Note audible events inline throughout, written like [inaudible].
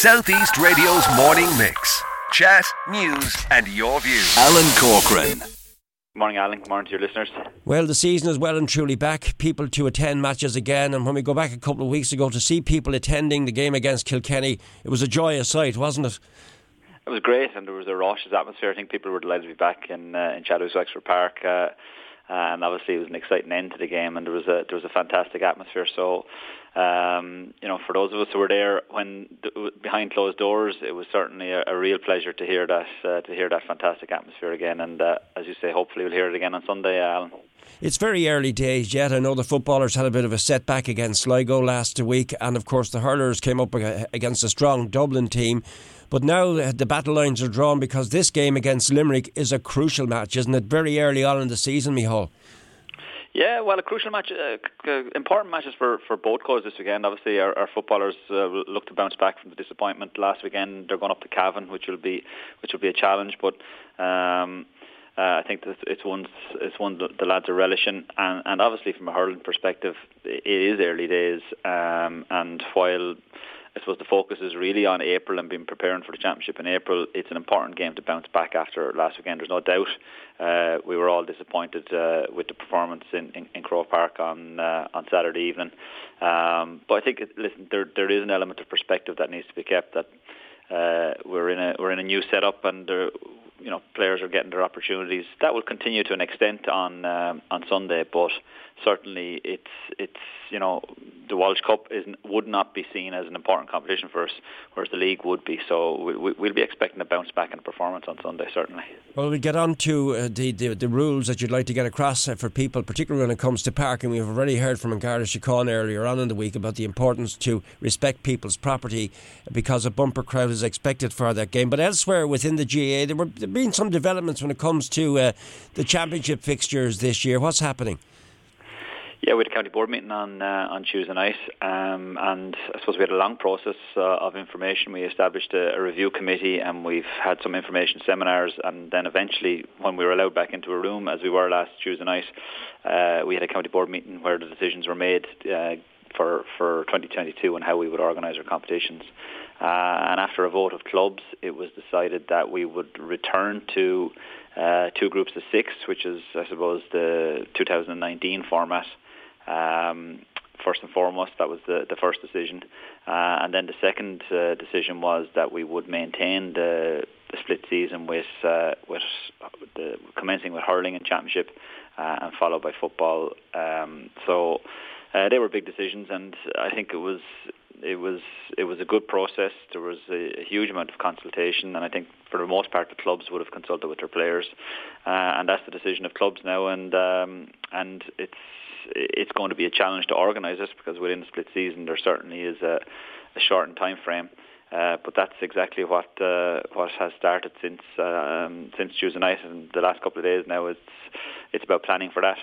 Southeast Radio's morning mix. Chat, news, and your views. Alan Corcoran. Morning, Alan. Good Morning to your listeners. Well, the season is well and truly back. People to attend matches again. And when we go back a couple of weeks ago to see people attending the game against Kilkenny, it was a joyous sight, wasn't it? It was great, and there was a raucous atmosphere. I think people were delighted to be back in uh, in Chadwicks Wexford Park. Uh, uh, and obviously it was an exciting end to the game, and there was a there was a fantastic atmosphere. So, um, you know, for those of us who were there when behind closed doors, it was certainly a, a real pleasure to hear that uh, to hear that fantastic atmosphere again. And uh, as you say, hopefully we'll hear it again on Sunday, Alan. It's very early days yet. I know the footballers had a bit of a setback against Sligo last week, and of course the hurlers came up against a strong Dublin team. But now the battle lines are drawn because this game against Limerick is a crucial match, isn't it? Very early on in the season, Micheál. Yeah, well, a crucial match, uh, important matches for, for both codes this weekend. Obviously, our, our footballers uh, look to bounce back from the disappointment last weekend. They're going up to Cavan, which will be which will be a challenge, but. Um, uh, I think that it's one it's one the lads are relishing, and, and obviously from a hurling perspective, it is early days, um, and while I suppose the focus is really on April and being preparing for the championship in April. It's an important game to bounce back after last weekend. There's no doubt. Uh, we were all disappointed uh, with the performance in, in, in Croke Park on uh, on Saturday evening. Um, but I think, listen, there there is an element of perspective that needs to be kept. That uh, we're in a we're in a new setup, and there, you know players are getting their opportunities. That will continue to an extent on um, on Sunday, but certainly it's it's you know the Walsh Cup is would not be seen as an important competition for us, whereas the league would be. So we, we'll be expecting a bounce back in performance on Sunday, certainly. Well, we get on to uh, the, the, the rules that you'd like to get across uh, for people, particularly when it comes to parking. We've already heard from Garda Síochána earlier on in the week about the importance to respect people's property because a bumper crowd is expected for that game. But elsewhere within the GAA, there were been some developments when it comes to uh, the championship fixtures this year. What's happening? Yeah, we had a county board meeting on uh, on Tuesday night, um, and I suppose we had a long process uh, of information. We established a, a, review committee, and we've had some information seminars, and then eventually, when we were allowed back into a room, as we were last Tuesday night, uh, we had a county board meeting where the decisions were made uh, for for 2022 and how we would organise our competitions. Uh, and after a vote of clubs, it was decided that we would return to uh, two groups of six, which is, I suppose, the 2019 format. Um, first and foremost, that was the, the first decision. Uh, and then the second uh, decision was that we would maintain the, the split season with, uh, with the, commencing with hurling and championship uh, and followed by football. Um, so uh, they were big decisions, and I think it was it was it was a good process. There was a, a, huge amount of consultation, and I think for the most part the clubs would have consulted with their players, uh, and that's the decision of clubs now. And um, and it's it's going to be a challenge to organise it because within the split season there certainly is a, a shortened time frame. Uh, but that's exactly what uh, what has started since um, since Tuesday night and the last couple of days. Now it's it's about planning for that.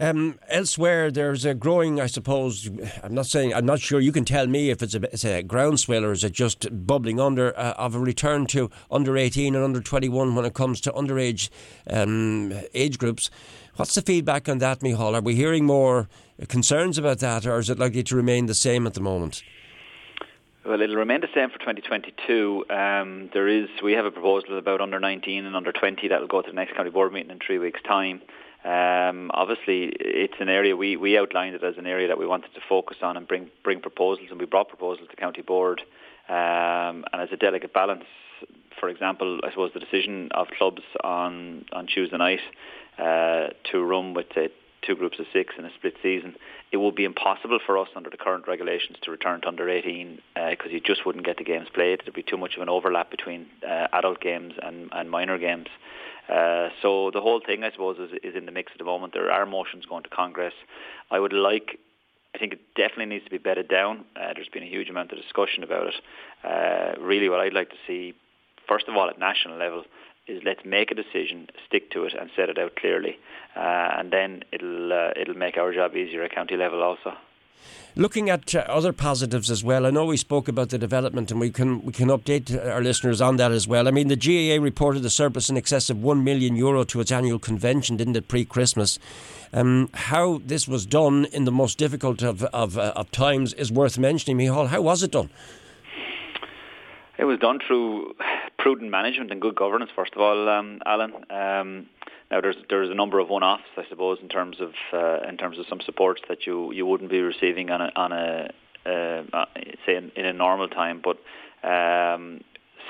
Um, elsewhere, there's a growing, I suppose. I'm not saying, I'm not sure. You can tell me if it's a, it's a groundswell or is it just bubbling under uh, of a return to under 18 and under 21 when it comes to underage um, age groups. What's the feedback on that, Micheál? Are we hearing more concerns about that, or is it likely to remain the same at the moment? Well, it'll remain the same for 2022. Um, there is, we have a proposal about under 19 and under 20 that will go to the next county board meeting in three weeks' time. Um, obviously, it's an area we, we outlined it as an area that we wanted to focus on and bring bring proposals, and we brought proposals to county board. Um, and as a delicate balance, for example, I suppose the decision of clubs on on Tuesday night uh, to run with say, two groups of six in a split season, it would be impossible for us under the current regulations to return to under 18 because uh, you just wouldn't get the games played. There'd be too much of an overlap between uh, adult games and, and minor games. Uh, so the whole thing, I suppose, is, is in the mix at the moment. There are motions going to Congress. I would like I think it definitely needs to be bedded down. Uh, there's been a huge amount of discussion about it. Uh, really, what I'd like to see, first of all, at national level, is let's make a decision, stick to it, and set it out clearly, uh, and then it'll uh, it'll make our job easier at county level also. Looking at uh, other positives as well, I know we spoke about the development, and we can we can update our listeners on that as well. I mean, the GAA reported a surplus in excess of one million euro to its annual convention, didn't it, pre-Christmas? Um, how this was done in the most difficult of of, uh, of times is worth mentioning. Micheál, how was it done? It was done through prudent management and good governance, first of all, um, Alan. Um, now there's there's a number of one-offs, I suppose, in terms of uh, in terms of some supports that you, you wouldn't be receiving on a on a uh, uh say in, in, a normal time, but um,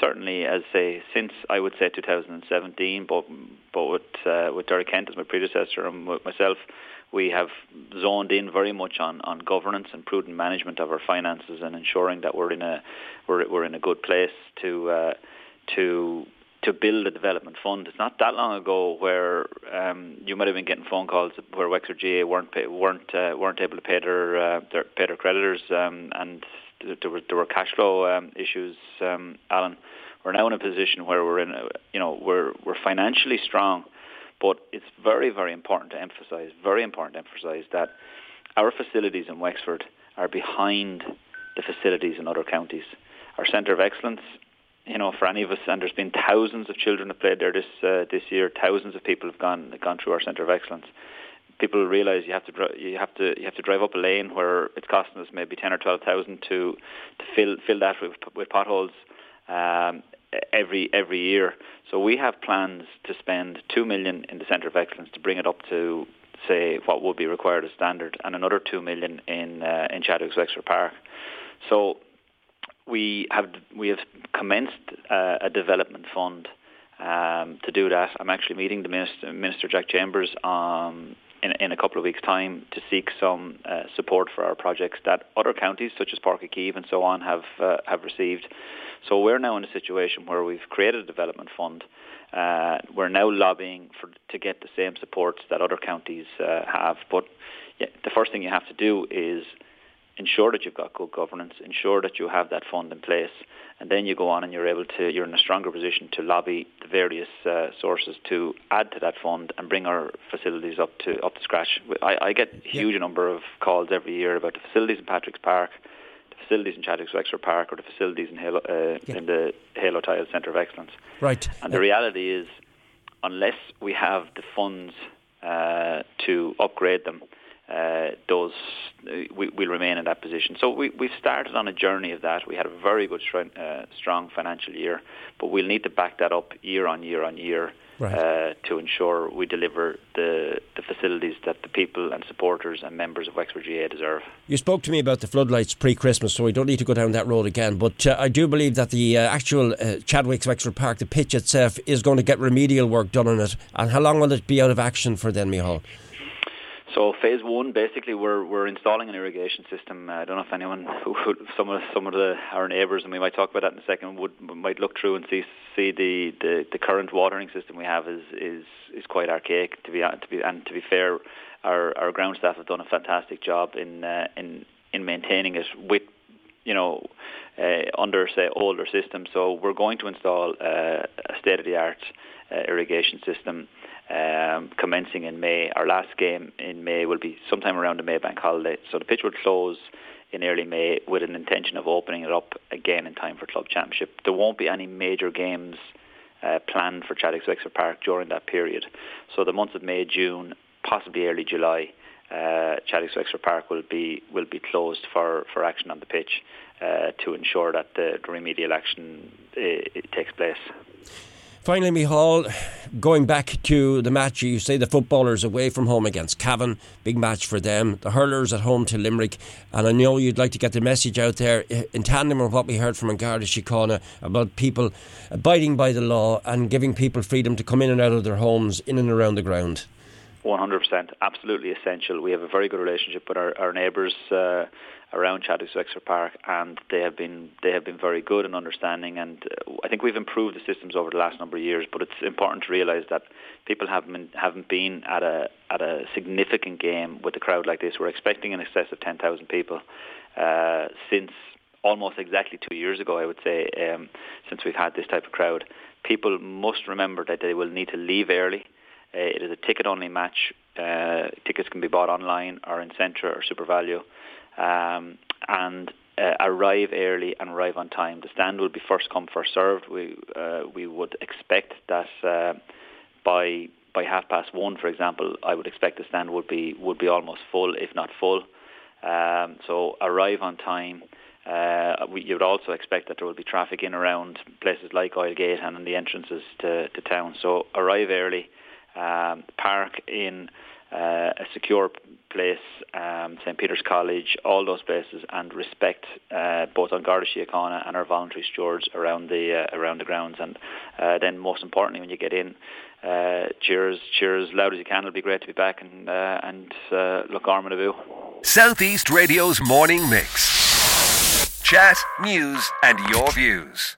certainly as say since I would say 2017, but but with uh, with Derek Kent as my predecessor and with myself, we have zoned in very much on, on governance and prudent management of our finances and ensuring that we're in a we're, we're in a good place to uh, to to build a development fund. It's not that long ago where um, you might have been getting phone calls where Wexford GAA weren't pay, weren't uh, weren't able to pay their, uh, their pay their creditors um, and there were there were cash flow um, issues. Um, Alan, we're now in a position where we're in a, you know we're we're financially strong but it's very, very important to emphasise, very important to emphasise that our facilities in Wexford are behind the facilities in other counties. Our Centre of Excellence, you know, for any of us, and there's been thousands of children have played there this uh, this year. Thousands of people have gone gone through our Centre of Excellence. People realise you have to you have to you have to drive up a lane where it's costing us maybe ten or twelve thousand to to fill fill that with with potholes. Um, every every year. So we have plans to spend two million in the Centre of Excellence to bring it up to say what would be required as standard, and another two million in uh, in Chadwicks Wexford Park. So we have we have commenced uh, a development fund um, to do that. I'm actually meeting the Minister, Minister Jack Chambers um, in, in a couple of weeks' time to seek some uh, support for our projects that other counties, such as Uí Chaoimh and so on, have uh, have received. So we're now in a situation where we've created a development fund. Uh, we're now lobbying for to get the same supports that other counties uh, have. But yeah, the first thing you have to do is ensure that you've got good governance, ensure that you have that fund in place, and then you go on and you're able to, you're in a stronger position to lobby the various uh, sources to add to that fund and bring our facilities up to up to scratch. I, I get a huge yeah. number of calls every year about the facilities in Patrick's Park, the facilities in Chadwicks Wexford Park, or the facilities in, Halo, uh, yeah. in the Halo Tile Centre of Excellence. Right. And the reality is, unless we have the funds uh, to upgrade them, uh, those we, will remain in that position. So we, we've started on a journey of that. We had a very good, uh, strong financial year, but we'll need to back that up year on year on year right. uh, to ensure we deliver the, the facilities that the people and supporters and members of Wexford GAA deserve. You spoke to me about the floodlights pre-Christmas, so we don't need to go down that road again. But uh, I do believe that the uh, actual uh, Chadwick's Wexford Park, the pitch itself, is going to get remedial work done on it. And how long will it be out of action for then, Micheál? So phase one, basically, we're we're installing an irrigation system. I don't know if anyone, [laughs] who, some of some of the our neighbours, and we might talk about that in a second, would might look through and see see the, the, the current watering system we have is is is quite archaic. To be to be and to be fair, our our ground staff have done a fantastic job in uh, in in maintaining it with you know, uh, under say older systems. So we're going to install uh, a state of the art uh, irrigation system um, commencing in May. Our last game in May will be sometime around the May bank holiday. So the pitch will close in early May with an intention of opening it up again in time for club championship. There won't be any major games uh, planned for Chadwicks Wexford Park during that period. So the months of May, June, possibly early July, uh, Wexford Park will be will be closed for, for action on the pitch uh, to ensure that the, the remedial action uh, takes place. Finally, Micheál, going back to the match, you say the footballers away from home against Cavan, big match for them. The hurlers at home to Limerick, and I know you'd like to get the message out there in tandem with what we heard from Garda Síochána about people abiding by the law and giving people freedom to come in and out of their homes in and around the ground. 100%, absolutely essential. We have a very good relationship with our, our neighbours. Uh, around Chadwicks Wexford Park, and they have been they have been very good and understanding. And uh, I think we've improved the systems over the last number of years. But it's important to realise that people haven't been, haven't been at a at a significant game with a crowd like this. We're expecting in excess of ten thousand people uh, since almost exactly two years ago. I would say um, since we've had this type of crowd, people must remember that they will need to leave early. Uh, it is a ticket-only match. Uh, tickets can be bought online or in Centra or SuperValu um, and uh, arrive early and arrive on time. The stand will be first come first served. We uh, we would expect that uh, by by half past one, for example, I would expect the stand would be would be almost full, if not full. Um, so arrive on time. uh, we, you would also expect that there will be traffic in around places like Oilgate and in the entrances to, to town. So arrive early, um, park in uh, a secure place, um, St Peter's College, all those places, and respect uh, both on Garda Síochána and our voluntary stewards around the uh, around the grounds. And uh, then, most importantly, when you get in, uh, cheers, cheers loud as you can. It'll be great to be back and uh, and uh, Loch Garman Abú. Southeast Radio's morning mix. Chat, news, and your views.